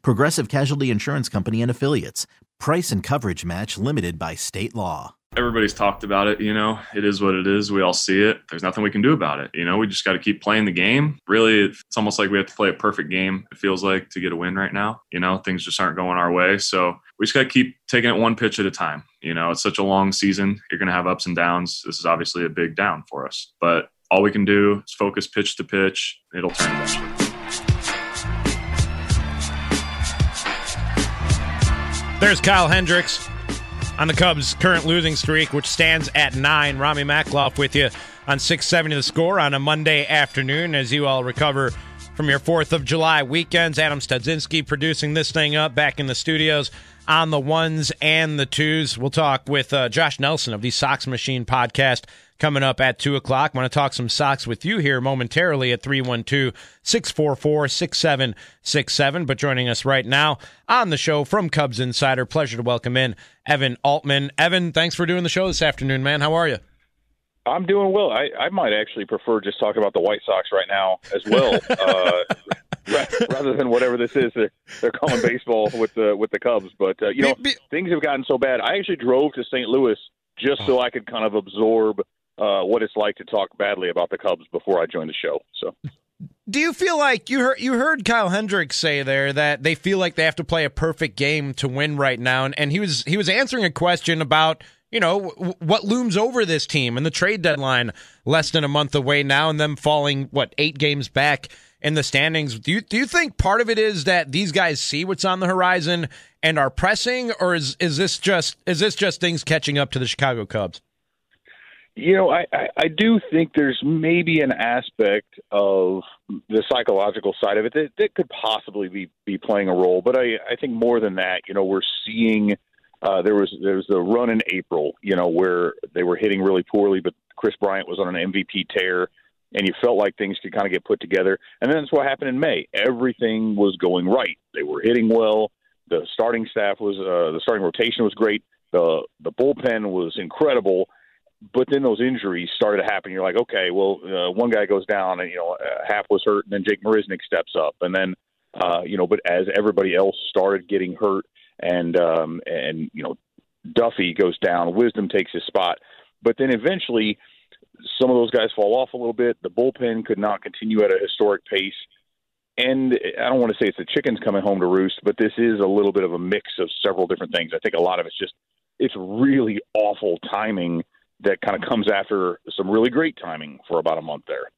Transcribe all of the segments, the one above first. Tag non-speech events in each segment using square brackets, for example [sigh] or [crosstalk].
Progressive Casualty Insurance Company and Affiliates. Price and coverage match limited by state law. Everybody's talked about it, you know, it is what it is. We all see it. There's nothing we can do about it. You know, we just got to keep playing the game. Really, it's almost like we have to play a perfect game, it feels like, to get a win right now. You know, things just aren't going our way. So we just got to keep taking it one pitch at a time. You know, it's such a long season. You're going to have ups and downs. This is obviously a big down for us. But all we can do is focus pitch to pitch. It'll turn. There's Kyle Hendricks on the Cubs' current losing streak, which stands at nine. Rami Makloff with you on 670 The Score on a Monday afternoon as you all recover from your 4th of July weekends. Adam Studzinski producing this thing up back in the studios on the ones and the twos. We'll talk with uh, Josh Nelson of the Sox Machine podcast coming up at 2 o'clock. I want to talk some Sox with you here momentarily at 312 644 6767. But joining us right now on the show from Cubs Insider, pleasure to welcome in Evan Altman. Evan, thanks for doing the show this afternoon, man. How are you? I'm doing well. I, I might actually prefer just talking about the White Sox right now as well, [laughs] uh, rather than whatever this is they're, they're calling baseball with the with the Cubs. But uh, you know, things have gotten so bad. I actually drove to St. Louis just so I could kind of absorb uh, what it's like to talk badly about the Cubs before I joined the show. So. Do you feel like you heard you heard Kyle Hendricks say there that they feel like they have to play a perfect game to win right now, and, and he was he was answering a question about you know what looms over this team and the trade deadline less than a month away now, and them falling what eight games back in the standings. Do you do you think part of it is that these guys see what's on the horizon and are pressing, or is is this just is this just things catching up to the Chicago Cubs? You know, I, I, I do think there's maybe an aspect of the psychological side of it that, that could possibly be, be playing a role. But I, I think more than that, you know, we're seeing uh, there was there was a run in April, you know, where they were hitting really poorly, but Kris Bryant was on an MVP tear, and you felt like things could kind of get put together. And then that's what happened in May. Everything was going right. They were hitting well. The starting staff was uh, the starting rotation was great. The the bullpen was incredible but then those injuries started to happen. You're like, okay, well, uh, one guy goes down, and you know, uh, Happ was hurt, and then Jake Marisnick steps up, and then, uh, you know, but as everybody else started getting hurt, and um, and you know, Duffy goes down, Wisdom takes his spot, but then eventually, some of those guys fall off a little bit. The bullpen could not continue at a historic pace. And I don't want to say it's the chickens coming home to roost, but this is a little bit of a mix of several different things. I think a lot of it's just it's really awful timing that kind of comes after some really great timing for about a month there.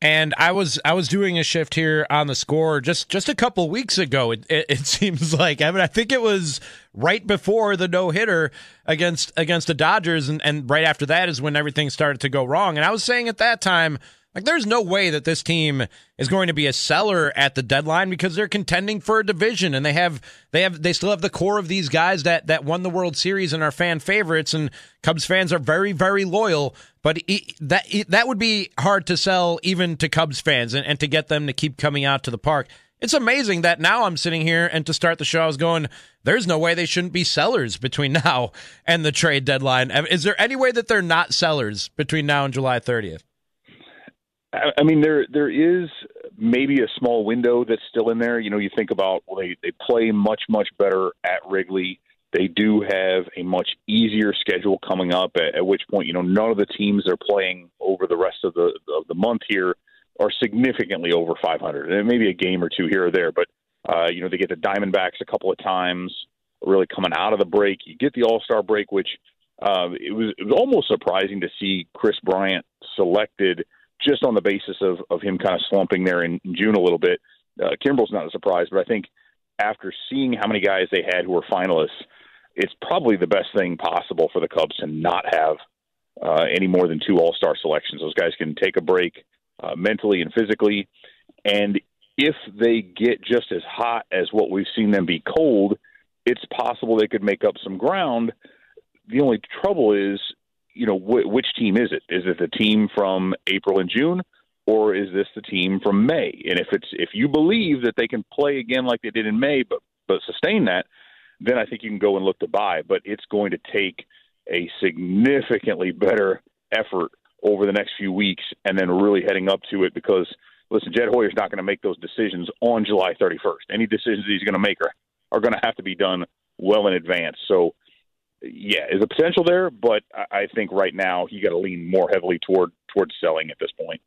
And I was I was doing a shift here on the score just just a couple weeks ago. It, it, it [laughs] seems like I mean I think it was right before the no hitter against against the Dodgers, and, and right after that is when everything started to go wrong. And I was saying at that time like there's no way that this team is going to be a seller at the deadline because they're contending for a division and they have they have they still have the core of these guys that that won the World Series and are fan favorites and Cubs fans are very very loyal but that that would be hard to sell even to Cubs fans and, and to get them to keep coming out to the park. It's amazing that now I'm sitting here and to start the show I was going there's no way they shouldn't be sellers between [laughs] now and the trade deadline. Is there any way that they're not sellers between now and July 30th? I mean, there there is maybe a small window that's still in there. You know, you think about well, they they play much much better at Wrigley. They do have a much easier schedule coming up. At, at which point, you know, none of the teams they're playing over the rest of the of the month here are significantly over 500, and maybe a game or two here or there. But uh, you know, they get the Diamondbacks a couple of times. really coming out of the break. You get the All Star break, which uh, it was it was almost surprising to see Kris Bryant selected just on the basis of of him kind of slumping there in, June a little bit. Uh, Kimbrel's not a surprise, but I think after seeing how many guys they had who were finalists, it's probably the best thing possible for the Cubs to not have uh, any more than two All Star selections. Those guys can take a break uh, mentally and physically, and if they get just as hot as what we've seen them be cold, it's possible they could make up some ground. The only trouble is, you know, wh- which team is it? Is it the team from April and June, or is this the team from May? And if it's if you believe that they can play again like they did in May, but but sustain that, then I think you can go and look to buy. But it's going to take a significantly better effort over the next few weeks, and then really heading up to it because listen, Jed Hoyer's not going to make those decisions on July 31st. Any decisions he's going to make are, are going to have to be done well in advance. So, yeah, is a potential there, but I think right now you got to lean more heavily toward towards selling at this point.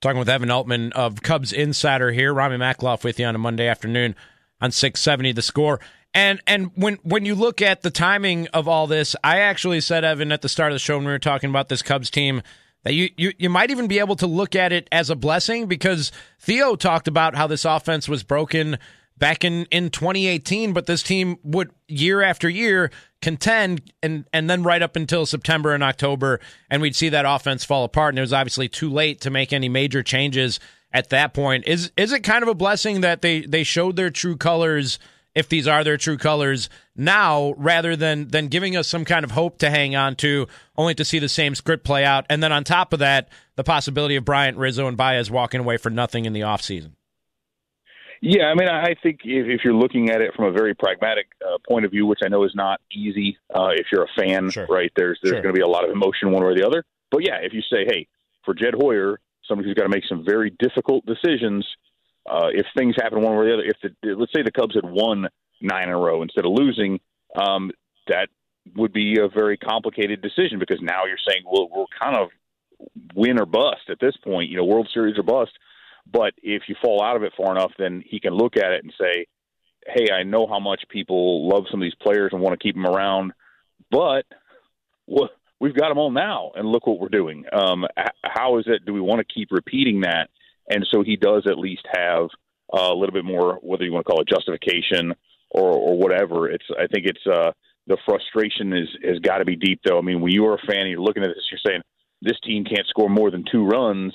Talking with Evan Altman of Cubs Insider here, Rami Makloff with you on a Monday afternoon on 670 The Score. And and when when you look at the timing of all this, I actually said Evan at the start of the show when we were talking about this Cubs team that you, you you might even be able to look at it as a blessing because Theo talked about how this offense was broken back in, in 2018, but this team would year after year contend and and then right up until September and October, and we'd see that offense fall apart. And it was obviously too late to make any major changes at that point. Is is it kind of a blessing that they they showed their true colors if these are their true colors now rather than than giving us some kind of hope to hang on to only to see the same script play out and then on top of that the possibility of Bryant Rizzo and Baez walking away for nothing in the offseason. Yeah, I mean, I think if, if you're looking at it from a very pragmatic uh, point of view, which I know is not easy, uh, if you're a fan, sure. right? There's there's sure. going to be a lot of emotion one way or the other. But yeah, if you say, hey, for Jed Hoyer, somebody who's got to make some very difficult decisions, uh, if things happen one way or the other, if the, let's say the Cubs had won nine in a row instead of losing, um, that would be a very complicated decision because now you're saying, well, we're kind of win or bust at this point, you know, World Series or bust. But if you fall out of it far enough, then he can look at it and say, hey, I know how much people love some of these players and want to keep them around, but well, we've got them all now, and look what we're doing. Um, how is it? Do we want to keep repeating that? and so he does at least have a little bit more, whether you want to call it justification or, or whatever. It's I think it's uh, the frustration is has got to be deep though. I mean, when you are a fan and you're looking at this, you're saying this team can't score more than two runs,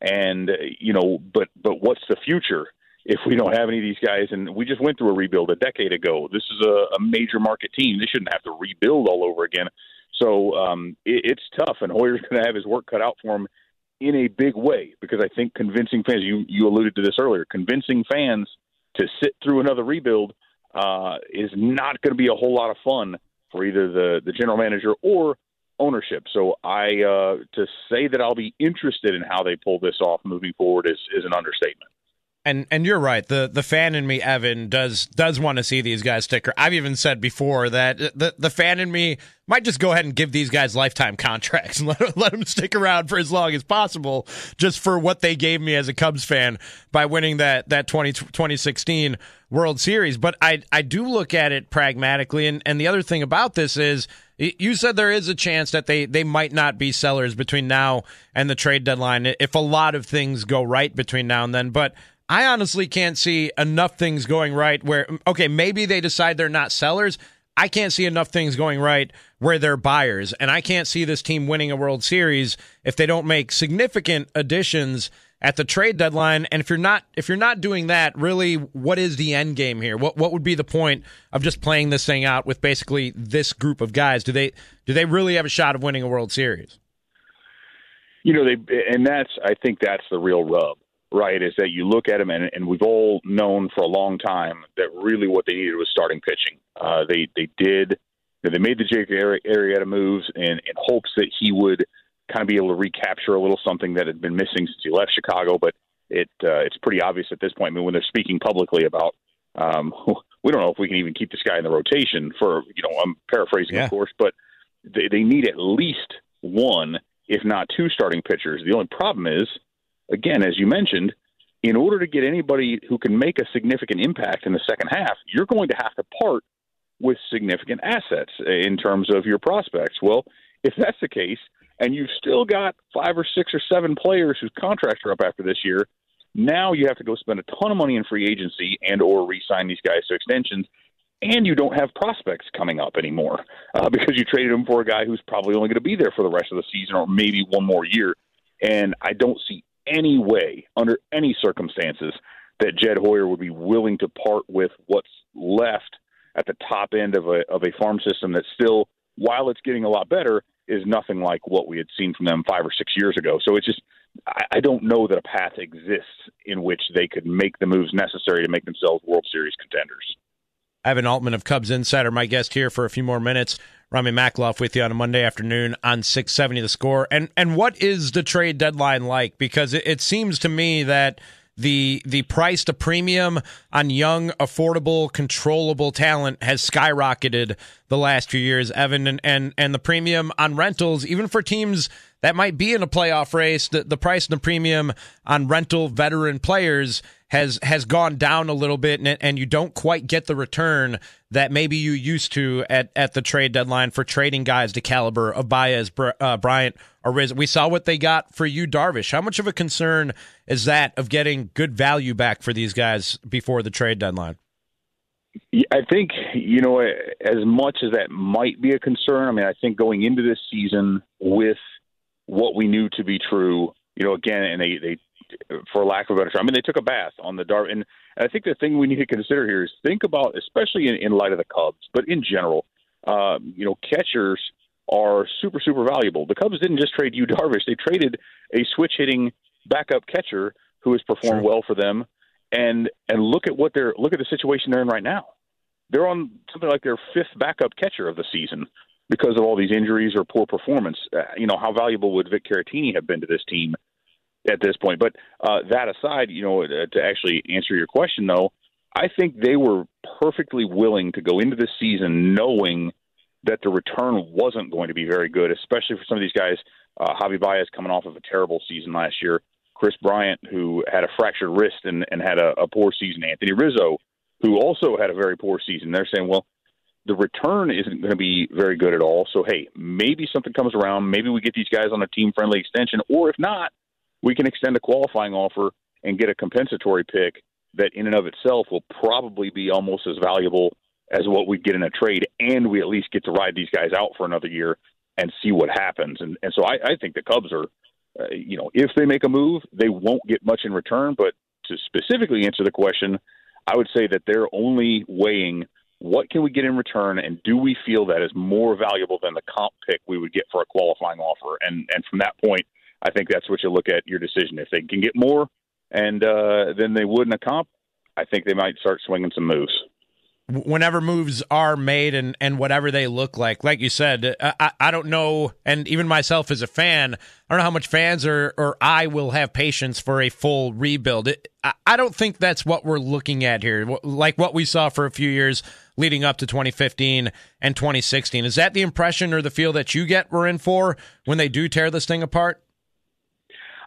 and you know, but but what's the future? If we don't have any of these guys, and we just went through a rebuild a decade ago, this is a, a major market team. They shouldn't have to rebuild all over again. So um, it, it's tough, and Hoyer's going to have his work cut out for him in a big way because I think convincing fans, you, you alluded to this earlier, convincing fans to sit through another rebuild uh, is not going to be a whole lot of fun for either the, the general manager or ownership. So I uh, to say that I'll be interested in how they pull this off moving forward is, is an understatement. And and you're right. The the fan in me, Evan, does does want to see these guys stick. I've even said before that the the fan in me might just go ahead and give these guys lifetime contracts and [laughs] let, let them stick around for as long as possible, just for what they gave me as a Cubs fan by winning that that 20, 2016 World Series. But I I do look at it pragmatically, and and the other thing about this is. You said there is a chance that they, they might not be sellers between now and the trade deadline if a lot of things go right between now and then. But I honestly can't see enough things going right where, okay, maybe they decide they're not sellers. I can't see enough things going right where they're buyers. And I can't see this team winning a World Series if they don't make significant additions at the trade deadline. And if you're not if you're not doing that, really what is the end game here? What what would be the point of just playing this thing out with basically this group of guys? Do they do they really have a shot of winning a World Series? You know, they and that's I think that's the real rub right, is that you look at them, and, and we've all known for a long time that really what they needed was starting pitching. Uh, they they did. They made the Jake Arrieta moves in, in hopes that he would kind of be able to recapture a little something that had been missing since he left Chicago. But it uh, it's pretty obvious at this point. I mean, when they're speaking publicly about, um, [laughs] we don't know if we can even keep this guy in the rotation for you know I'm paraphrasing, yeah. of course, but they, they need at least one, if not two, starting pitchers. The only problem is again, as you mentioned, in order to get anybody who can make a significant impact in the second half, you're going to have to part with significant assets in terms of your prospects. Well, if that's the case, and you've still got five or six or seven players whose contracts are up after this year, now you have to go spend a ton of money in free agency and or re-sign these guys to extensions, and you don't have prospects coming up anymore uh, [laughs] because you traded them for a guy who's probably only going to be there for the rest of the season or maybe one more year. And I don't see any way, under any circumstances, that Jed Hoyer would be willing to part with what's left at the top end of a of a farm system that still, while it's getting a lot better, is nothing like what we had seen from them five or six years ago. So it's just I, don't know that a path exists in which they could make the moves necessary to make themselves World Series contenders. Evan Altman of Cubs Insider, my guest here for a few more minutes. Rami Makloff with you on a Monday afternoon on 670 The Score. And and what is the trade deadline like? Because it, it seems to me that the the price to premium on young, affordable, controllable talent has skyrocketed the last few years, Evan, and and, and the premium on rentals, even for teams that might be in a playoff race, the, the price and the premium on rental veteran players has has gone down a little bit, and, and you don't quite get the return that maybe Yu used to at, at the trade deadline for trading guys to caliber of Baez, uh, Bryant, or Riz. We saw what they got for you, Darvish. How much of a concern is that of getting good value back for these guys before the trade deadline? I think you know as much as that might be a concern. I mean, I think going into this season with what we knew to be true, you know, again, and they they for lack of a better term. I mean, they took a bath on the Darwin. And I think the thing we need to consider here is think about, especially in, in light of the Cubs, but in general, uh, you know, catchers are super, super valuable. The Cubs didn't just trade Yu [laughs] Darvish; they traded a switch hitting backup catcher who has performed sure. well for them. And and look at what they're look at the situation they're in right now. They're on something like their fifth backup catcher of the season because of all these injuries or poor performance. Uh, you know, how valuable would Vic Caratini have been to this team at this point. But uh, that aside, you know, uh, to actually answer your question, though, I think they were perfectly willing to go into the season knowing that the return wasn't going to be very good, especially for some of these guys. Uh, Javi Baez coming off of a terrible season last year. Kris Bryant, who had a fractured wrist and, and had a, a poor season. Anthony Rizzo, who also had a very poor season. They're saying, well, the return isn't going to be very good at all. So, hey, maybe something comes around. Maybe we get these guys on a team friendly extension. Or if not, we can extend a qualifying offer and get a compensatory pick that in and of itself will probably be almost as valuable as what we get in a trade, and we at least get to ride these guys out for another year and see what happens. And and so I, I think the Cubs are, uh, you know, if they make a move, they won't get much in return. But to specifically answer the question, I would say that they're only weighing what can we get in return, and do we feel that is more valuable than the comp pick we would get for a qualifying offer? And and from that point, I think that's what you look at your decision. If they can get more and uh, than they would in a comp, I think they might start swinging some moves. Whenever moves are made and, and whatever they look like, like you said, I, I don't know, and even myself as a fan, I don't know how much fans or, or I will have patience for a full rebuild. It, I, I don't think that's what we're looking at here, like what we saw for a few years leading up to 2015 and 2016. Is that the impression or the feel that you get we're in for when they do tear this thing apart?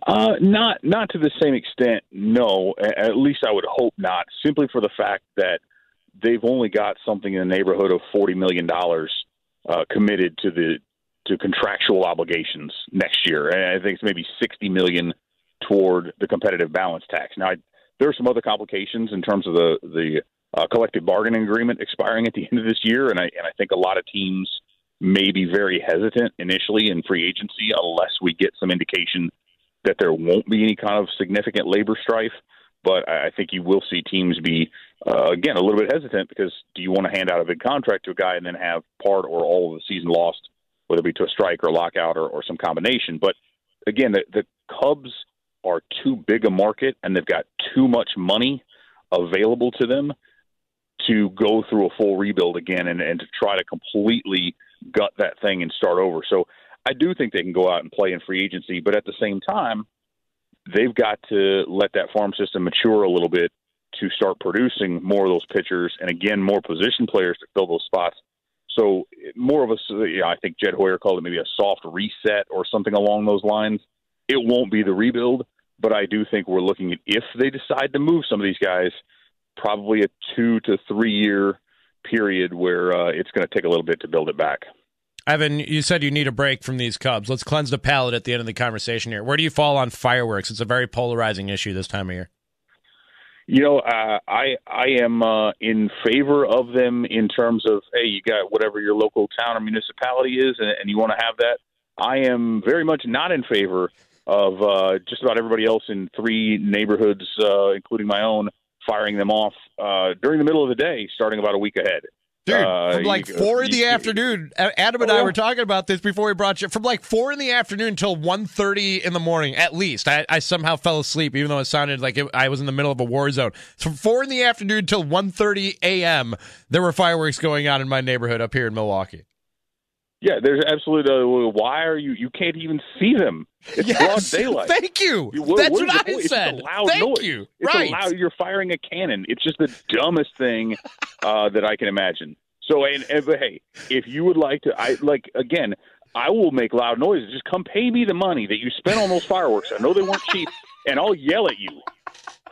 Uh, not not to the same extent. No, at least I would hope not. Simply for the fact that they've only got something in the neighborhood of forty million dollars uh, committed to the to contractual obligations next year, and I think it's maybe sixty million toward the competitive balance tax. Now, I, there are some other complications in terms of the the uh, collective bargaining agreement expiring at the [laughs] end of this year, and I and I think a lot of teams may be very hesitant initially in free agency unless we get some indication that there won't be any kind of significant labor strife, but I think you will see teams be uh, again a little bit hesitant because do you want to hand out a big contract to a guy and then have part or all of the season lost, whether it be to a strike or lockout or, or some combination? But again, the, the Cubs are too big a market and they've got too much money available to them to go through a full rebuild again and, and to try to completely gut that thing and start over. So I do think they can go out and play in free agency, but at the same time, they've got to let that farm system mature a little bit to start producing more of those pitchers and again more position players to fill those spots. So more of a, you know, I think Jed Hoyer called it maybe a soft reset or something along those lines. It won't be the rebuild, but I do think we're looking at if they decide to move some of these guys, probably a two to three year period where uh, it's going to take a little bit to build it back. Evan, you said you need a break from these Cubs. Let's cleanse the palate at the end of the conversation here. Where do you fall on fireworks? It's a very polarizing issue this time of year. You know, uh, I I am uh, in favor of them in terms of hey, you got whatever your local town or municipality is, and, and you want to have that. I am very much not in favor of uh, just about everybody else in three neighborhoods, uh, including my own, firing them off uh, during the middle of the day, starting about a week ahead. Dude, Uh, from like you- four in you- the afternoon, Adam and Oh, I were talking about this before we brought you. From like four in the afternoon until 1.30 in the morning, at least. I, I somehow fell asleep, even though it sounded like it, I was in the middle of a war zone. From four in the afternoon until 1.30 a.m., there were fireworks going on in my neighborhood up here in Milwaukee. Yeah, there's absolutely. Uh, why are you? You can't even see them. It's broad daylight. Thank you. You- what- That's what what, I point? It's said. a loud Thank noise. you. It's right. loud. You're firing a cannon. It's just the dumbest thing [laughs] uh, that I can imagine. So, and, and but hey, if you would like to, I like again. I will make loud noises. Just come pay me the money that you spent on those fireworks. I know they weren't cheap, and I'll yell at you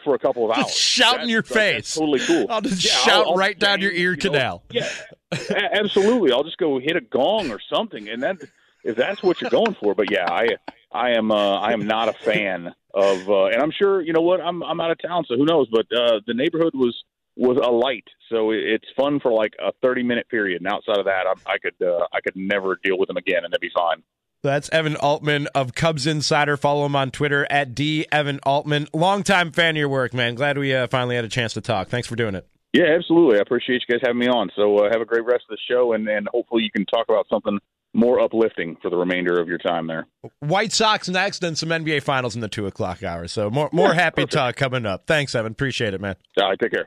for a couple of hours. Just shout in your that's face. totally cool. I'll just Yeah, shout I'll- I'll right down your ear you know, canal. Yeah, absolutely. I'll just go hit a gong or something, and that if that's what you're going for. But yeah, I I am uh, I am not a fan of, uh, and I'm sure you know what I'm I'm out of town, so who knows? But uh, the neighborhood was was alight, so it's fun for like a 30 minute period, and outside of that, I, I could uh, I could never deal with them again, and they'd be fine. That's Evan Altman of Cubs Insider. Follow him on Twitter at D Evan Altman. Longtime fan of your work, man. Glad we uh, finally had a chance to talk. Thanks for doing it. Yeah, absolutely. I appreciate you guys having me on. So uh, have a great rest of the show, and, and hopefully you can talk about something more uplifting for the remainder of your time there. White Sox next, and some NBA Finals in the two o'clock hour. So more more Yeah, happy perfect. talk coming up. Thanks, Evan. Appreciate it, man. All right, take care.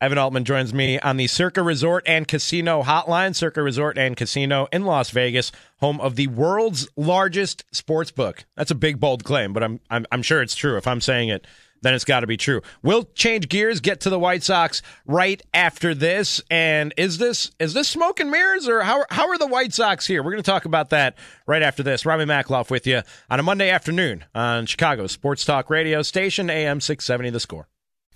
Evan Altman joins me on the Circa Resort and Casino hotline. Circa Resort and Casino in Las Vegas, home of the world's largest sports book. That's a big, bold claim, but I'm I'm, I'm sure it's true. If I'm saying it, then it's got to be true. We'll change gears, get to the White Sox right after this. And is this is this smoke and mirrors, or how how are the White Sox here? We're going to talk about that right after this. Rami Makloff with you on a Monday afternoon on Chicago Sports Talk Radio Station AM six seventy. The Score.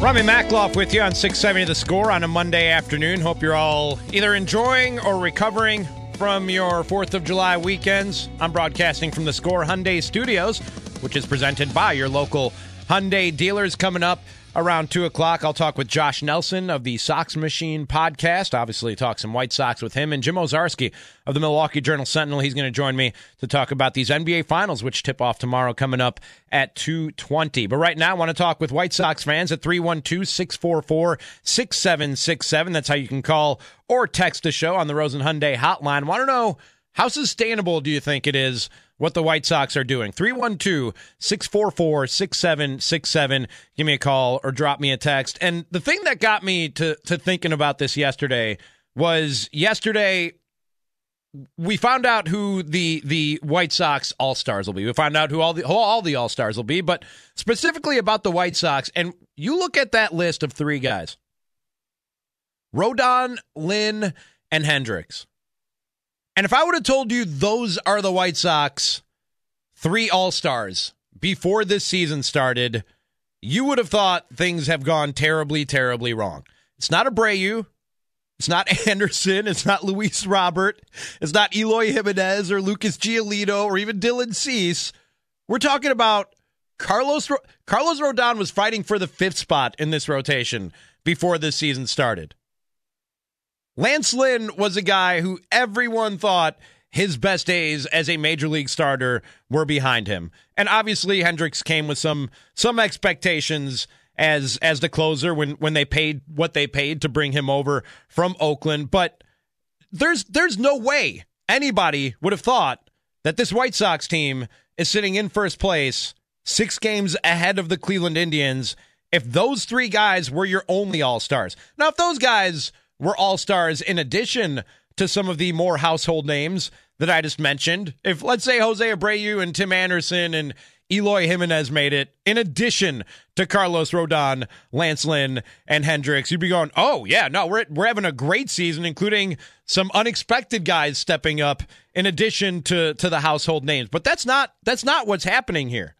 Rami Makloff with you on 670 The Score on a Monday afternoon. Hope you're all either enjoying or recovering from your 4th of July weekends. I'm broadcasting from the Score Hyundai Studios, which is presented by your local Hyundai dealers coming up around 2 o'clock. I'll talk with Josh Nelson of the Sox Machine podcast. Obviously, talk some White Sox with him. And Jim Owczarski of the Milwaukee Journal Sentinel. He's going to join me to talk about these NBA Finals, which tip off tomorrow coming up at 2.20. But right now, I want to talk with White Sox fans at 312-644-6767. That's how you can call or text the show on the Rosen Hyundai hotline. want to know, how sustainable do you think it is what the White Sox are doing. 312 644 6767. Give me a call or drop me a text. And the thing that got me to, to thinking about this yesterday was yesterday we found out who the the White Sox All Stars will be. We found out who all the who all the All Stars will be, but specifically about the White Sox. And you look at that list of three guys: Rodon, Lynn, and Hendriks. And if I would have told you those are the White Sox three All Stars before this season started, you would have thought things have gone terribly, terribly wrong. It's not Abreu. It's not [laughs] Anderson. It's not Luis Robert. It's not Eloy Jimenez or Lucas Giolito or even Dylan Cease. We're talking about Carlos Carlos Rodon was fighting for the fifth spot in this rotation before this season started. Lance Lynn was a guy who everyone thought his best days as a major league starter were behind him. And obviously Hendriks came with some some expectations as as the closer when when they paid what they paid to bring him over from Oakland, but there's there's no way anybody would have thought that this White Sox team is sitting in first place 6 games ahead of the Cleveland Indians if those three guys were your only all-stars. Now if those guys were all stars in addition to some of the more household names that I just mentioned. If, let's say, Jose Abreu and Tim Anderson and Eloy Jimenez made it, in addition to Carlos Rodon, Lance Lynn, and Hendriks, you'd be going, oh, yeah, no, we're, we're having a great season, including some unexpected guys stepping up in addition to, to the household names. But that's not that's not what's happening here.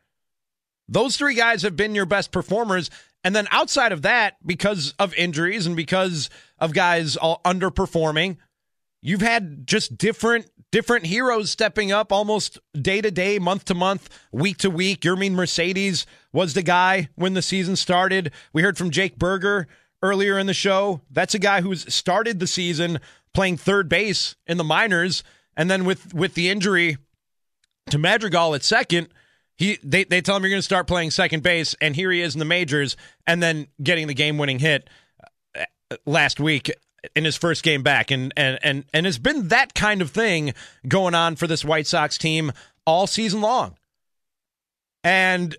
Those three guys have been your best performers. And then outside of that, because of injuries and because of guys all underperforming, you've had just different different heroes stepping up almost day to day, month to month, week to week. Yermin Mercedes was the guy when the season started. We heard from Jake Burger earlier in the show. That's a guy who's started the season playing third base in the minors, and then with with the injury to Madrigal at second, he they, they tell him you're going to start playing second base, and here he is in the majors, and then getting the game winning hit last week in his first game back, and and and and has been that kind of thing going on for this White Sox team all season long. And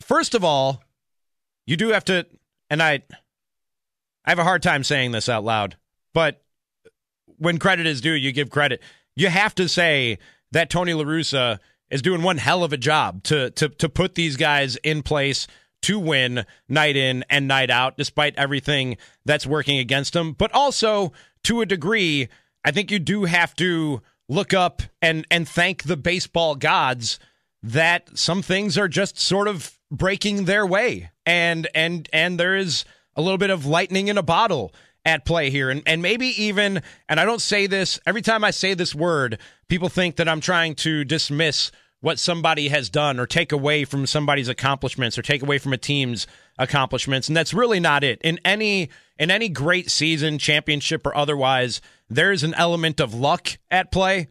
first of all, you do have to, and I, I have a hard time saying this out loud, but when credit is due, you give credit. You have to say that Tony La Russa – is doing one hell of a job to to to put these guys in place to win night in and night out, despite everything that's working against them. But also, to a degree, I think you do have to look up and and thank the baseball gods that some things are just sort of breaking their way, and and and there is a little bit of lightning in a bottle at play here. And, and maybe even, and I don't say this, every time I say this word, people think that I'm trying to dismiss what somebody has done or take away from somebody's accomplishments or take away from a team's accomplishments. And that's really not it. In any in any great season championship or otherwise there's an element of luck at play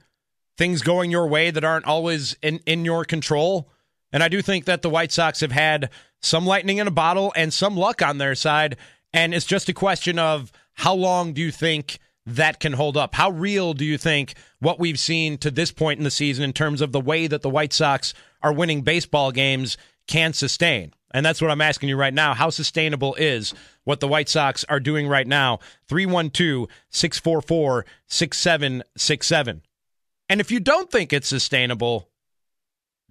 things going your way that aren't always in in your control. And I do think that the White Sox have had some lightning in a bottle and some luck on their side. And it's just a question of how long do you think that can hold up? How real do you think what we've seen to this point in the season in terms of the way that the White Sox are winning baseball games can sustain? And that's what I'm asking you right now. How sustainable is what the White Sox are doing right now? 312 644 6767. And if you don't think it's sustainable,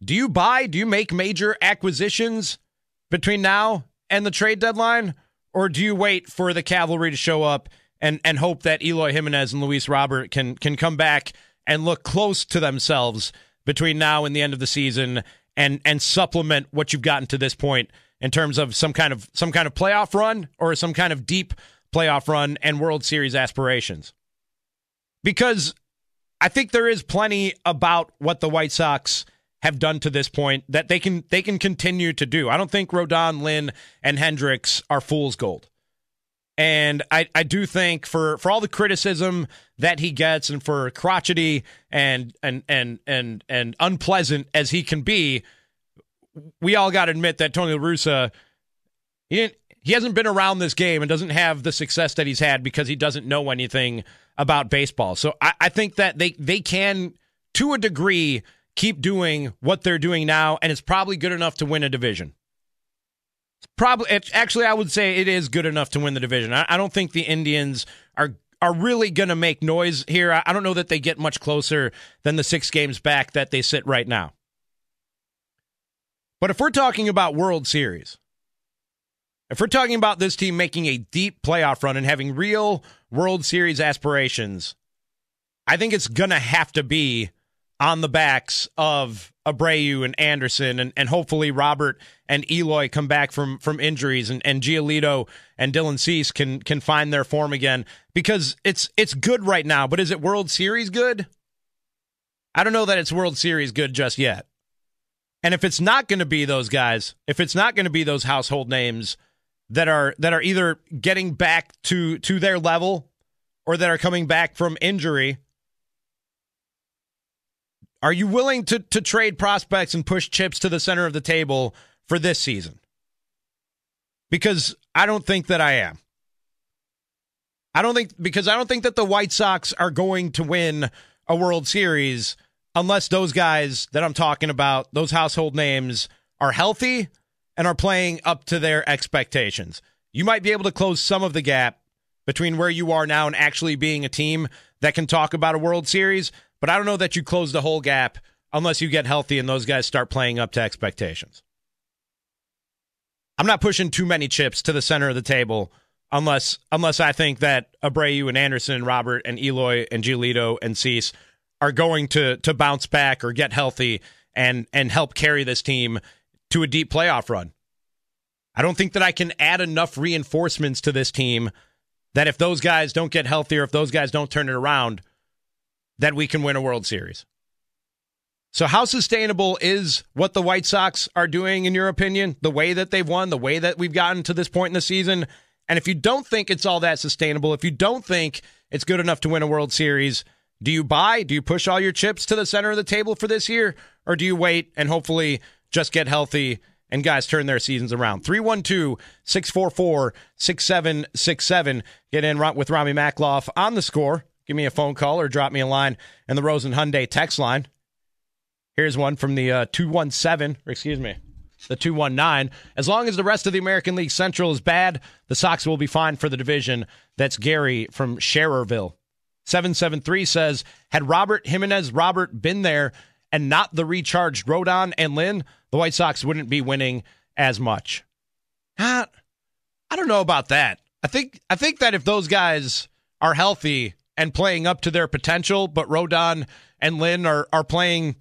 do you buy, do you make major acquisitions between now and the trade deadline? Or do you wait for the cavalry to show up and and hope that Eloy Jimenez and Luis Robert can can come back and look close to themselves between now and the end of the season and and supplement what you've gotten to this point in terms of some kind of some kind of playoff run or some kind of deep playoff run and World Series aspirations. Because I think there is plenty about what the White Sox have done to this point that they can they can continue to do. I don't think Rodon, Lynn, and Hendriks are fool's gold. And I, I do think for, for all the criticism that he gets and for crotchety and and and and and unpleasant as he can be, we all got to admit that Tony La Russa, he didn't he hasn't been around this game and doesn't have the success that he's had because he doesn't know anything about baseball. So I, I think that they they can to a degree keep doing what they're doing now, and it's probably good enough to win a division. Probably it's, actually I would say it is good enough to win the division. I, I don't think the Indians are are really going to make noise here. I, I don't know that they get much closer than the six games back that they sit right now. But if we're talking about World Series, if we're talking about this team making a deep playoff run and having real World Series aspirations, I think it's going to have to be on the backs of Abreu and Anderson, and, and hopefully Robert and Eloy come back from from injuries, and, and Giolito and Dylan Cease can can find their form again because it's it's good right now. But is it World Series good? I don't know that it's World Series good just yet. And if it's not going to be those guys, if it's not going to be those household names that are that are either getting back to to their level or that are coming back from injury are you willing to, to trade prospects and push chips to the center of the table for this season? Because I don't think that I am. I don't think because I don't think that the White Sox are going to win a World Series unless those guys that I'm talking about, those household names, are healthy and are playing up to their expectations. You might be able to close some of the gap between where you are now and actually being a team that can talk about a World Series, but I don't know that you close the whole gap unless you get healthy and those guys start playing up to expectations. I'm not pushing too many chips to the center of the table unless unless I think that Abreu and Anderson and Robert and Eloy and Giolito and Cease are going to to bounce back or get healthy and and help carry this team to a deep playoff run. I don't think that I can add enough reinforcements to this team that if those guys don't get healthy or if those guys don't turn it around, that we can win a World Series. So, how sustainable is what the White Sox are doing, in your opinion? The way that they've won, the way that we've gotten to this point in the season? And if you don't think it's all that sustainable, if you don't think it's good enough to win a World Series, do you buy? Do you push all your chips to the center of the table for this year? Or do you wait and hopefully just get healthy and guys turn their seasons around? 312 644 6767. Get in with Rami Makloff on the score give me a phone call or drop me a line in the Rosen Hyundai text line. Here's one from the uh, 217, excuse me, the 219. As long as the rest of the American League Central is bad, the Sox will be fine for the division. That's Gary from Schererville. 773 says, had Robert Jimenez Robert been there and not the recharged Rodon and Lynn, the White Sox wouldn't be winning as much. I don't know about that. I think I think that if those guys are healthy, and playing up to their potential, but Rodon and Lynn are are playing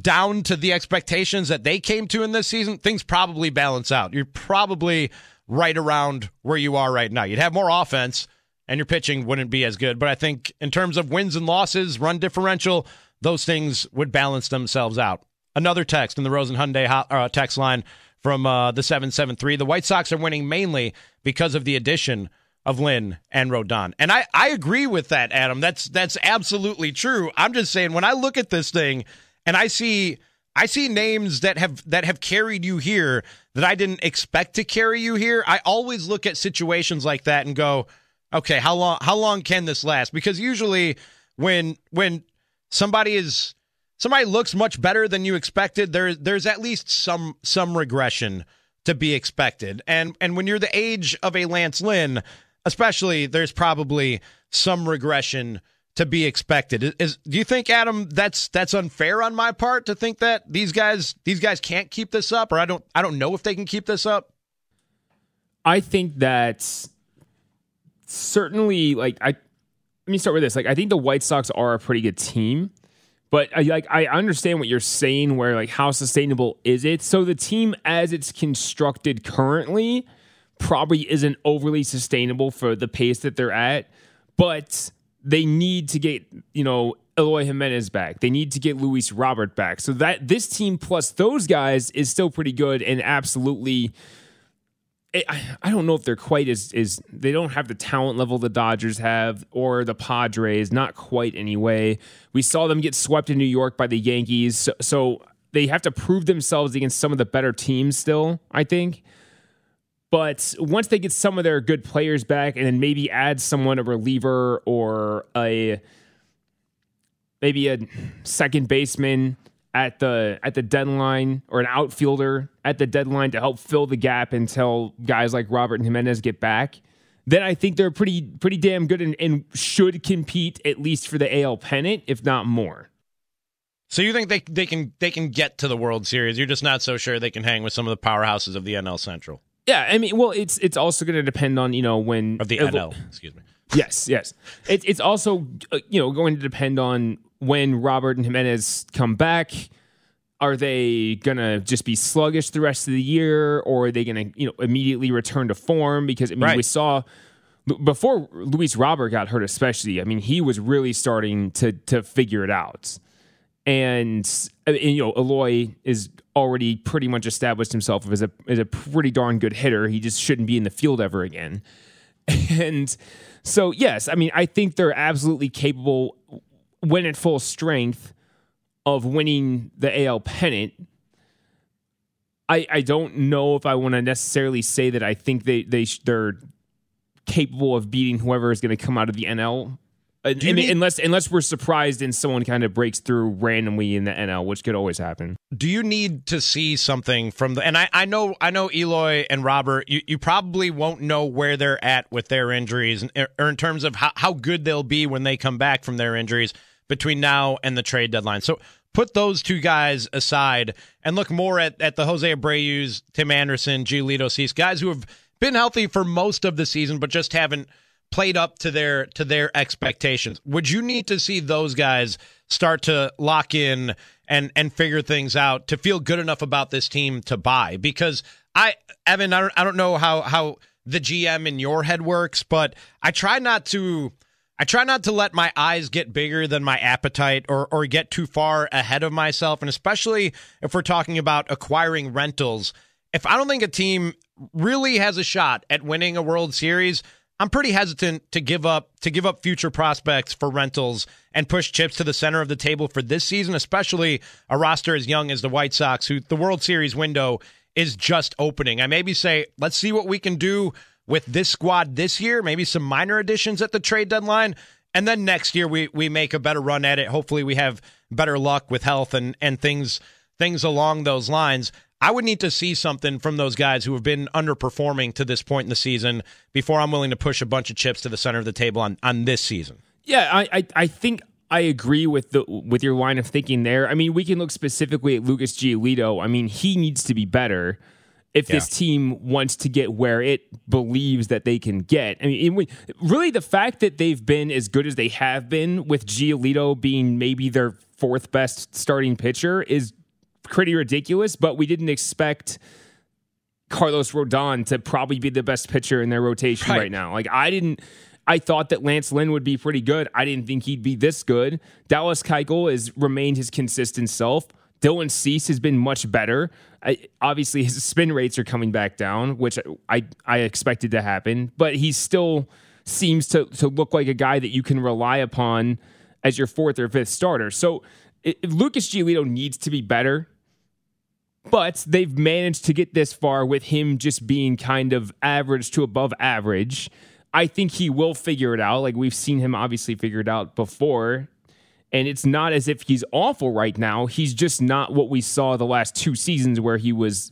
down to the expectations that they came to in this season, things probably balance out. You're probably right around where you are right now. You'd have more offense and your pitching wouldn't be as good. But I think in terms of wins and losses, run differential, those things would balance themselves out. Another text in the Rosen Hyundai uh, text line from uh, the 773. The White Sox are winning mainly because of the addition of Lynn and Rodon. And I, I agree with that, Adam. That's that's absolutely true. I'm just saying when I look at this thing and I see I see names that have that have carried you here that I didn't expect to carry you here. I always look at situations like that and go, okay, how long how long can this last? Because usually when when somebody is somebody looks much better than you expected, there there's at least some some regression to be expected. And and when you're the age of a Lance Lynn, especially there's probably some regression to be expected. Is, do you think Adam that's that's unfair on my part to think that these guys these guys can't keep this up or I don't I don't know if they can keep this up? I think that certainly like I let me start with this. Like I think the White Sox are a pretty good team. But I like I understand what you're saying where like how sustainable is it? So the team as it's constructed currently probably isn't overly sustainable for the pace that they're at, but they need to get, you know, Eloy Jimenez back. They need to get Luis Robert back. So that this team plus those guys is still pretty good and absolutely. I don't know if they're quite as is they don't have the talent level the Dodgers have or the Padres, not quite anyway. We saw them get swept in New York by the Yankees, so, so they have to prove themselves against some of the better teams still, I think. But once they get some of their good players back and then maybe add someone a reliever or a maybe a second baseman at the at the deadline or an outfielder at the deadline to help fill the gap until guys like Robert and Jimenez get back, then I think they're pretty pretty damn good and, and should compete at least for the AL pennant, if not more. So you think they they can they can get to the World Series? You're just not so sure they can hang with some of the powerhouses of the NL Central. Yeah, I mean, well, it's it's also going to depend on you know when of the NL. Excuse me. Yes, yes. It, it's also uh, you know going to depend on when Robert and Jimenez come back. Are they gonna just be sluggish the rest of the year, or are they gonna you know immediately return to form? Because I mean, right. we saw before Luis Robert got hurt, especially. I mean, he was really starting to to figure it out and, uh, and, you know Eloy is already pretty much established himself as a as a pretty darn good hitter. He just shouldn't be in the field ever again. [laughs] And so yes, I mean I think they're absolutely capable when at full strength of winning the AL pennant. I I don't know if I want to necessarily say that I think they they they're capable of beating whoever is going to come out of the NL Mean, need, unless unless we're surprised and someone kind of breaks through randomly in the NL, which could always happen. Do you need to see something from the? And I, I know I know Eloy and Robert. You, you probably won't know where they're at with their injuries, er, or in terms of how, how good they'll be when they come back from their injuries between now and the trade deadline. So put those two guys aside and look more at, at the Jose Abreu's, Tim Anderson, Giolito Cease, guys who have been healthy for most of the season, but just haven't played up to their to their expectations. Would you need to see those guys start to lock in and and figure things out to feel good enough about this team to buy? Because I Evan, I don't I don't know how how the GM in your head works, but I try not to I try not to let my eyes get bigger than my appetite or or get too far ahead of myself and especially if we're talking about acquiring rentals. If I don't think a team really has a shot at winning a World Series, I'm pretty hesitant to give up to give up future prospects for rentals and push chips to the center of the table for this season, especially a roster as young as the White Sox, who the World Series window is just opening. I maybe say, let's see what we can do with this squad this year, maybe some minor additions at the trade deadline. And then next year we we make a better run at it. Hopefully we have better luck with health and, and things things along those lines. I would need to see something from those guys who have been underperforming to this point in the season before I'm willing to push a bunch of chips to the center of the table on, on this season. Yeah, I, I, I think I agree with the with your line of thinking there. I mean, we can look specifically at Lucas Giolito. I mean, he needs to be better if yeah. this team wants to get where it believes that they can get. I mean, really, the fact that they've been as good as they have been with Giolito being maybe their fourth best starting pitcher is pretty ridiculous, but we didn't expect Carlos Rodon to probably be the best pitcher in their rotation right, right now. Like I didn't I thought that Lance Lynn would be pretty good. I didn't think he'd be this good. Dallas Keuchel has remained his consistent self. Dylan Cease has been much better. I, obviously, his spin rates are coming back down, which I I expected to happen, but he still seems to to look like a guy that you can rely upon as your fourth or fifth starter. So it, Lucas Giolito needs to be better. But they've managed to get this far with him just being kind of average to above average. I think he will figure it out. Like we've seen him obviously figure it out before. And it's not as if he's awful right now. He's just not what we saw the last two seasons where he was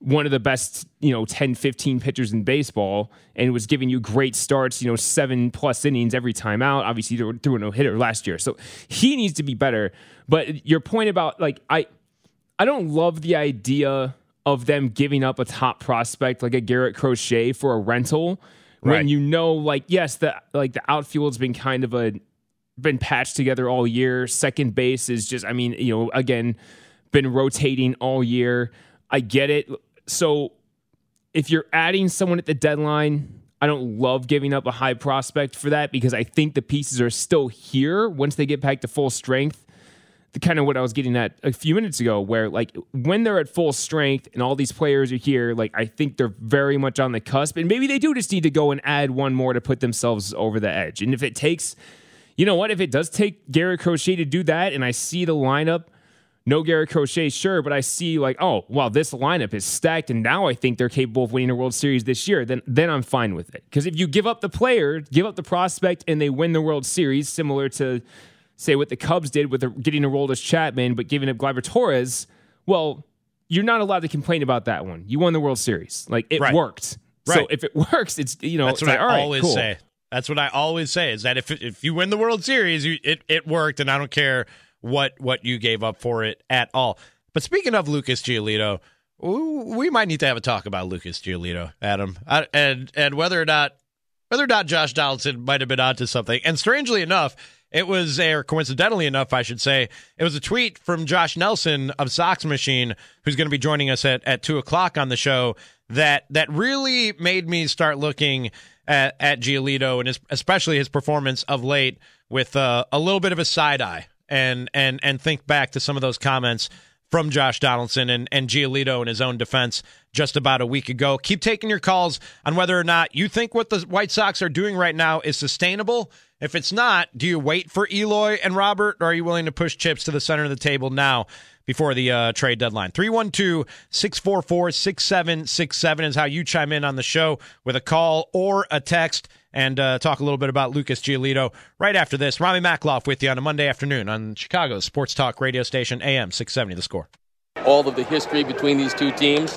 one of the best, you know, 10, 15 pitchers in baseball and was giving you great starts, you know, seven plus innings every time out. Obviously, threw a no hitter last year. So he needs to be better. But your point about like, I, I don't love the idea of them giving up a top prospect like a Garrett Crochet for a rental right. when you know, like, yes, the like the outfield's been kind of a been patched together all year. Second base is just, I mean, you know, again, been rotating all year. I get it. So if you're adding someone at the deadline, I don't love giving up a high prospect for that because I think the pieces are still here once they get back to full strength. The kind of what I was getting at a few minutes ago, where like when they're at full strength and all these players are here, like I think they're very much on the cusp, and maybe they do just need to go and add one more to put themselves over the edge. And if it takes, you know what, if it does take Garrett Crochet to do that, and I see the lineup no Garrett Crochet, sure, but I see like, oh, wow, this lineup is stacked, and now I think they're capable of winning a World Series this year. Then, then I'm fine with it. Because if you give up the player, give up the prospect, and they win the World Series, similar to say what the Cubs did with getting Aroldis Chapman, but giving up Gleyber Torres, well, you're not allowed to complain about that one. You won the World Series, like it right. worked. Right. So if it [laughs] works, it's you know that's what like, I always cool. say. That's what I always say is that if if you win the World Series, you, it it worked, and I don't care what what you gave up for it at all. But speaking of Lucas Giolito, we might need to have a talk about Lucas Giolito, Adam, and and whether or not whether or not Josh Donaldson might have been onto something. And strangely enough, it was, or coincidentally enough, I should say, it was a tweet from Josh Nelson of Sox Machine, who's going to be joining us at, at two o'clock on the show. That that really made me start looking at, at Giolito and his, especially his performance of late with uh, a little bit of a side eye and and and think back to some of those comments from Josh Donaldson and, and Giolito in his own defense just about a week ago. Keep taking your calls on whether or not you think what the White Sox are doing right now is sustainable. If it's not, do you wait for Eloy and Robert, or are you willing to push chips to the center of the table now before the uh, trade deadline? 312 644 6767 is how you chime in on the show with a call or a text and uh, talk a little bit about Lucas Giolito right after this. Rami Makloff with you on a Monday afternoon on Chicago's Sports Talk radio station AM 670 The Score. All of the history between these two teams.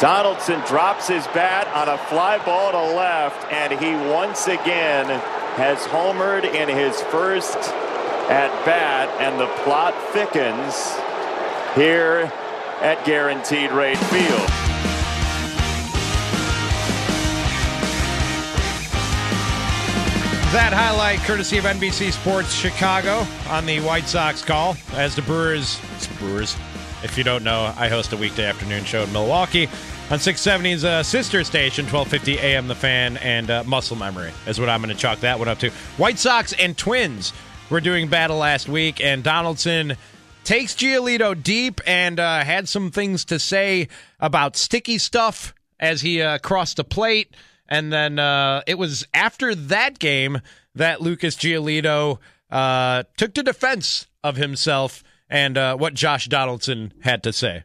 Donaldson drops his bat on a fly ball to left, and he once again has homered in his first at bat, and the plot thickens here at Guaranteed Rate Field. That highlight courtesy of NBC Sports Chicago on the White Sox call as the Brewers, Brewers. If you don't know, I host a weekday afternoon show in Milwaukee on 670's uh, sister station, 1250 AM The Fan, and uh, Muscle Memory is what I'm going to chalk that one up to. White Sox and Twins were doing battle last week, and Donaldson takes Giolito deep and uh, had some things to say about sticky stuff as he uh, crossed the plate. And then uh, it was after that game that Lucas Giolito uh, took to defense of himself and uh, what Josh Donaldson had to say.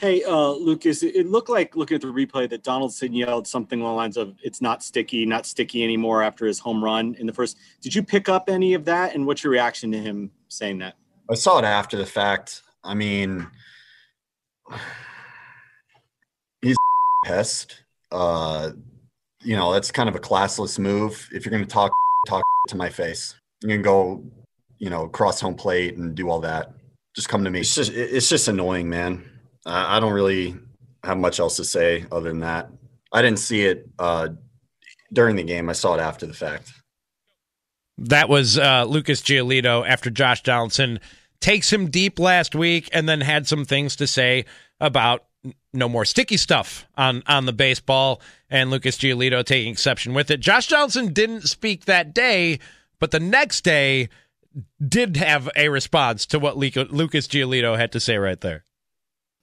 Hey, uh, Lucas, it looked like looking at the replay that Donaldson yelled something along the lines of, it's not sticky, not sticky anymore after his home run in the first. Did you pick up any of that? And what's your reaction to him saying that? I saw it after the fact. I mean, he's [laughs] pissed. Uh, you know, that's kind of a classless move. If you're going to talk, [laughs] talk to my face. You can go, you know, cross home plate and do all that. Just come to me. It's just, it's just annoying, man. I don't really have much else to say other than that. I didn't see it uh, during the game. I saw it after the fact. That was uh, Lucas Giolito after Josh Donaldson takes him deep last week and then had some things to say about no more sticky stuff on on the baseball and Lucas Giolito taking exception with it. Josh Johnson didn't speak that day, but the next day did have a response to what Lucas Giolito had to say right there.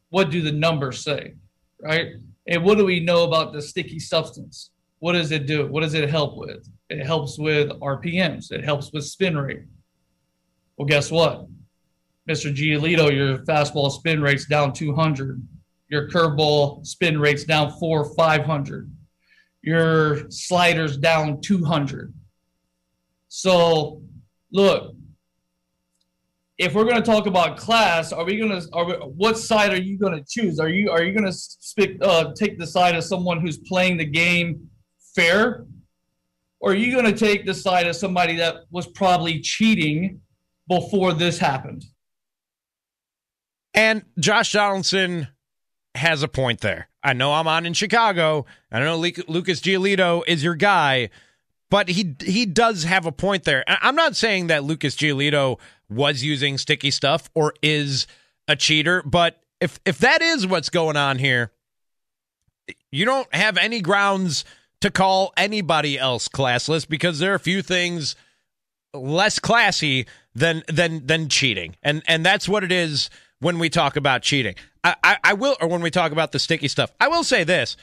What do the numbers say? Right? And what do we know about the sticky substance? What does it do? What does it help with? It helps with RPMs. It helps with spin rate. Well, guess what? Mr. Giolito, your fastball spin rate's down 200 your curveball spin rates down four, 500. Your sliders down 200. So, look, if we're going to talk about class, are we going to? Are we, what side are you going to choose? Are you are you going to uh, take the side of someone who's playing the game fair, or are you going to take the side of somebody that was probably cheating before this happened? And Josh Donaldson has a point there. I know I'm on in Chicago. I don't know Lucas Giolito is your guy, but he he does have a point there. I'm not saying that Lucas Giolito was using sticky stuff or is a cheater, but if if that is what's going on here, you don't have any grounds to call anybody else classless because there are a few things less classy than than than cheating, and and that's what it is when we talk about cheating. I, I, I will, or when we talk about the sticky stuff, I will say this: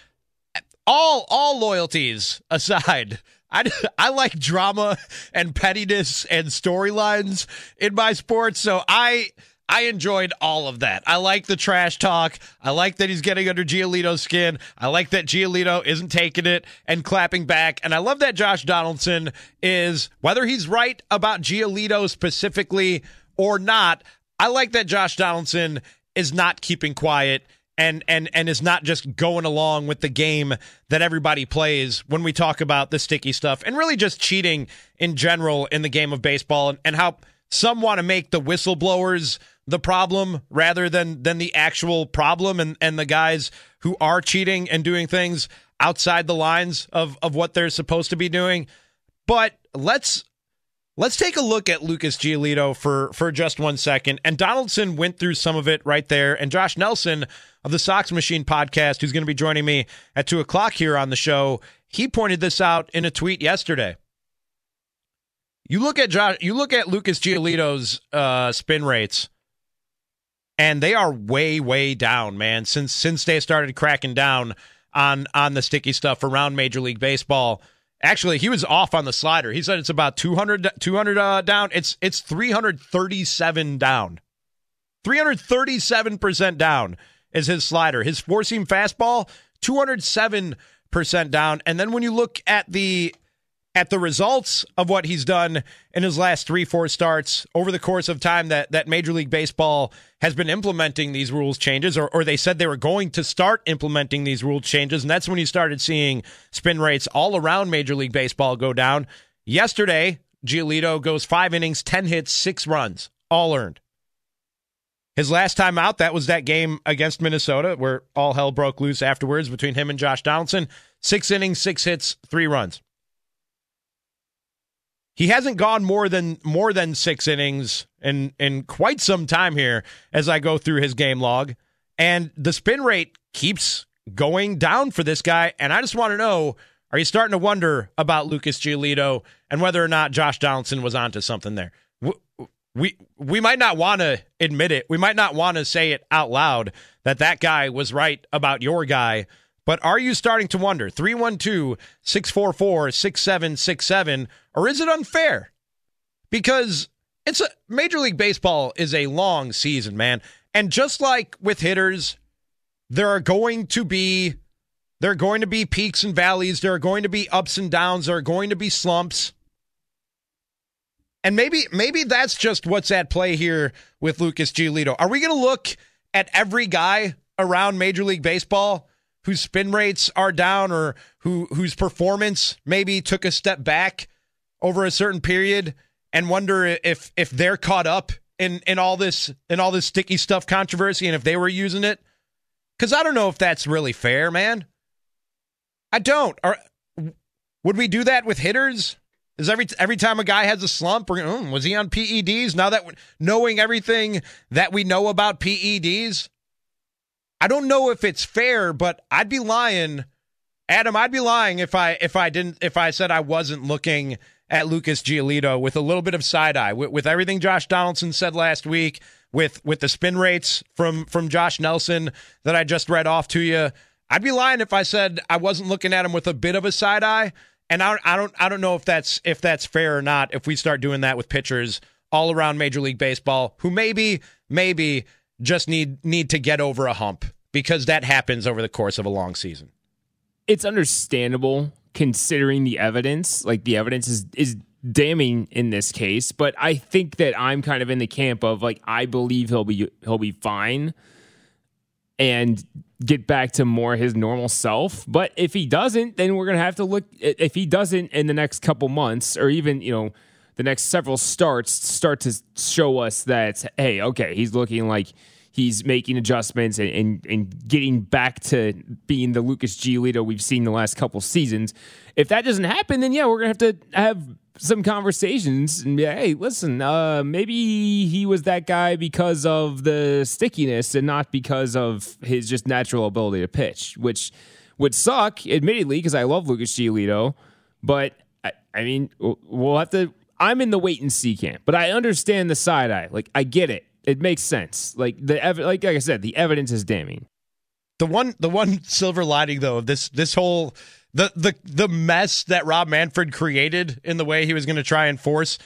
all all loyalties aside. I, [laughs] I like drama and pettiness and storylines in my sports. So I I enjoyed all of that. I like the trash talk. I like that he's getting under Giolito's skin. I like that Giolito isn't taking it and clapping back. And I love that Josh Donaldson is, whether he's right about Giolito specifically or not, I like that Josh Donaldson is not keeping quiet and and and is not just going along with the game that everybody plays when we talk about the sticky stuff and really just cheating in general in the game of baseball and, and how some want to make the whistleblowers the problem rather than than the actual problem and and the guys who are cheating and doing things outside the lines of of what they're supposed to be doing. But let's let's take a look at Lucas Giolito for for just one second. And Donaldson went through some of it right there. And Josh Nelson of the Sox Machine podcast who's going to be joining me at two o'clock here on the show he pointed this out in a tweet yesterday. You look at Josh, you look at Lucas Giolito's uh, spin rates and they are way way down man since since they started cracking down on on the sticky stuff around major league baseball actually he was off on the slider. He said it's about 200 200 uh, down. It's it's 337 down. 337% down is his slider. His four seam fastball 207% down. And then when you look at the at the results of what he's done in his last three, four starts over the course of time that, that Major League Baseball has been implementing these rules changes, or, or they said they were going to start implementing these rule changes. And that's when you started seeing spin rates all around Major League Baseball go down. Yesterday, Giolito goes five innings, 10 hits, six runs, all earned. His last time out, that was that game against Minnesota where all hell broke loose afterwards between him and Josh Donaldson. Six innings, six hits, three runs. He hasn't gone more than more than six innings in in quite some time here as I go through his game log, and the spin rate keeps going down for this guy. And I just want to know: Are you starting to wonder about Lucas Giolito and whether or not Josh Donaldson was onto something there? We we might not want to admit it. We might not want to say it out loud that that guy was right about your guy but are you starting to wonder? 312 644 6767. Or is it unfair? Because it's a Major League Baseball is a long season, man. And just like with hitters, there are going to be there are going to be peaks and valleys, there are going to be ups and downs, there are going to be slumps. And maybe maybe that's just what's at play here with Lucas Giolito. Are we going to look at every guy around Major League Baseball whose spin rates are down or who whose performance maybe took a step back over a certain period and wonder if if they're caught up in in all this in all this sticky stuff controversy and if they were using it cuz I don't know if that's really fair, man. I don't. Would we do that with hitters? Is every every time a guy has a slump, or mm, was he on PEDs? Now that knowing everything that we know about PEDs, I don't know if it's fair, but I'd be lying, Adam. I'd be lying if I if I didn't if I said I wasn't looking at Lucas Giolito with a little bit of side eye with, with everything Josh Donaldson said last week, with with the spin rates from from Josh Nelson that I just read off to you. I'd be lying if I said I wasn't looking at him with a bit of a side eye. And I, I don't I don't know if that's if that's fair or not. If we start doing that with pitchers all around Major League Baseball, who maybe maybe just need need to get over a hump because that happens over the course of a long season. It's understandable considering the evidence. Like the evidence is is damning in this case, but I think that I'm kind of in the camp of like I believe he'll be he'll be fine and get back to more his normal self. But if he doesn't, then we're gonna have to look. If he doesn't in the next couple months, or even you know the next several starts, start to show us that hey, okay, he's looking like he's making adjustments and, and, and, getting back to being the Lucas Giolito we've seen the last couple seasons. If that doesn't happen, then yeah, we're gonna have to have some conversations and be like, hey, listen, uh, maybe he was that guy because of the stickiness and not because of his just natural ability to pitch, which would suck, admittedly, because I love Lucas Giolito. But I, I mean, we'll have to. I'm in the wait and see camp, but I understand the side eye. Like I get it. It makes sense. Like the ev- like, like I said, the evidence is damning. The one the one silver lining though of this this whole the the the mess that Rob Manfred created in the way he was going to try and force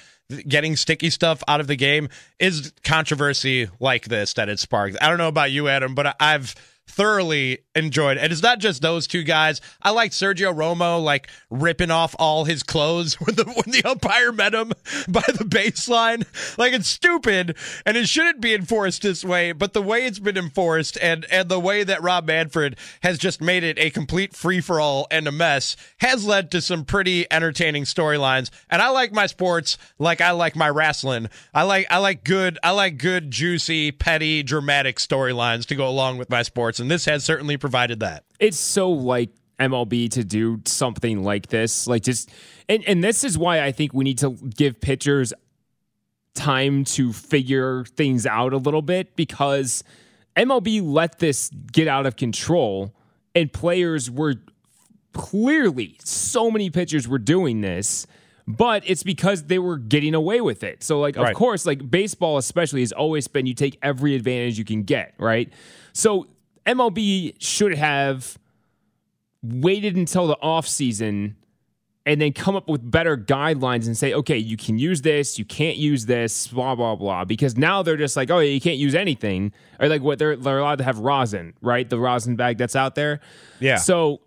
getting sticky stuff out of the game is controversy like this that it sparked. I don't know about you, Adam, but I've thoroughly enjoyed. And it's not just those two guys. I liked Sergio Romo like ripping off all his clothes [laughs] when the when the umpire met him [laughs] by the baseline. Like it's stupid and it shouldn't be enforced this way, but the way it's been enforced and and the way that Rob Manfred has just made it a complete free for all and a mess has led to some pretty entertaining storylines. And I like my sports like I like my wrestling. I like I like good I like good juicy petty dramatic storylines to go along with my sports and this has certainly provided that. It's so like MLB to do something like this. Like just and and this is why I think we need to give pitchers time to figure things out a little bit because MLB let this get out of control and players were clearly so many pitchers were doing this but it's because they were getting away with it. So like of right. course like baseball especially has always been you take every advantage you can get, right? So MLB should have waited until the offseason and then come up with better guidelines and say, okay, you can use this, you can't use this, blah blah blah. Because now they're just like, oh, yeah, you can't use anything, or like what they're they're allowed to have rosin, right? The rosin bag that's out there. Yeah. So,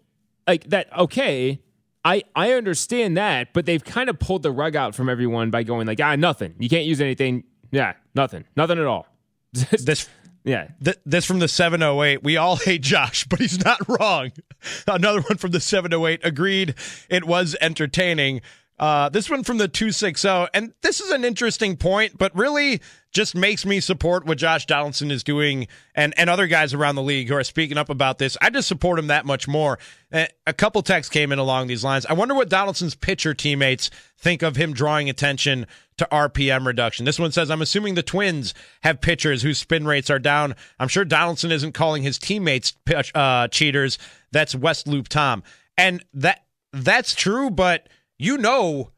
like that, okay. I, I understand that, but they've kind of pulled the rug out from everyone by going like, ah, nothing. You can't use anything. Yeah, nothing. Nothing at all. [laughs] this yeah. Th- this from the 708. We all [laughs] hate Josh, but he's not wrong. Another one from the 708. Agreed. It was entertaining. Uh, this one from the 260. And this is an interesting point, but really just makes me support what Josh Donaldson is doing and, and other guys around the league who are speaking up about this. I just support him that much more. A couple texts came in along these lines. I wonder what Donaldson's pitcher teammates think of him drawing attention to RPM reduction. This one says, I'm assuming the Twins have pitchers whose spin rates are down. I'm sure Donaldson isn't calling his teammates uh, cheaters. That's West Loop Tom. And that that's true, but you know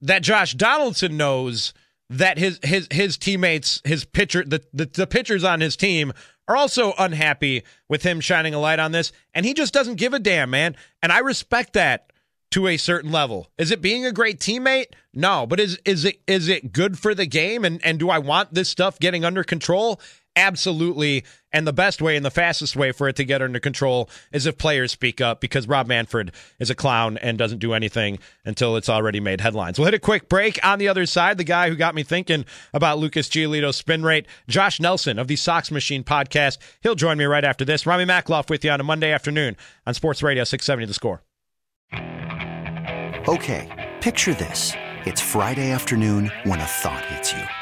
that Josh Donaldson knows that his his his teammates, his pitcher, the, the, the pitchers on his team are also unhappy with him shining a light on this, and he just doesn't give a damn, man. And I respect that to a certain level. Is it being a great teammate? No, but is is it is it good for the game? And and do I want this stuff getting under control? Absolutely. And the best way and the fastest way for it to get under control is if players speak up because Rob Manfred is a clown and doesn't do anything until it's already made headlines. We'll hit a quick break. On the other side, the guy who got me thinking about Lucas Giolito's spin rate, Josh Nelson of the Sox Machine podcast. He'll join me right after this. Rami Makloff with you on a Monday afternoon on Sports Radio 670 The Score. Okay, picture this. It's Friday afternoon when a thought hits you.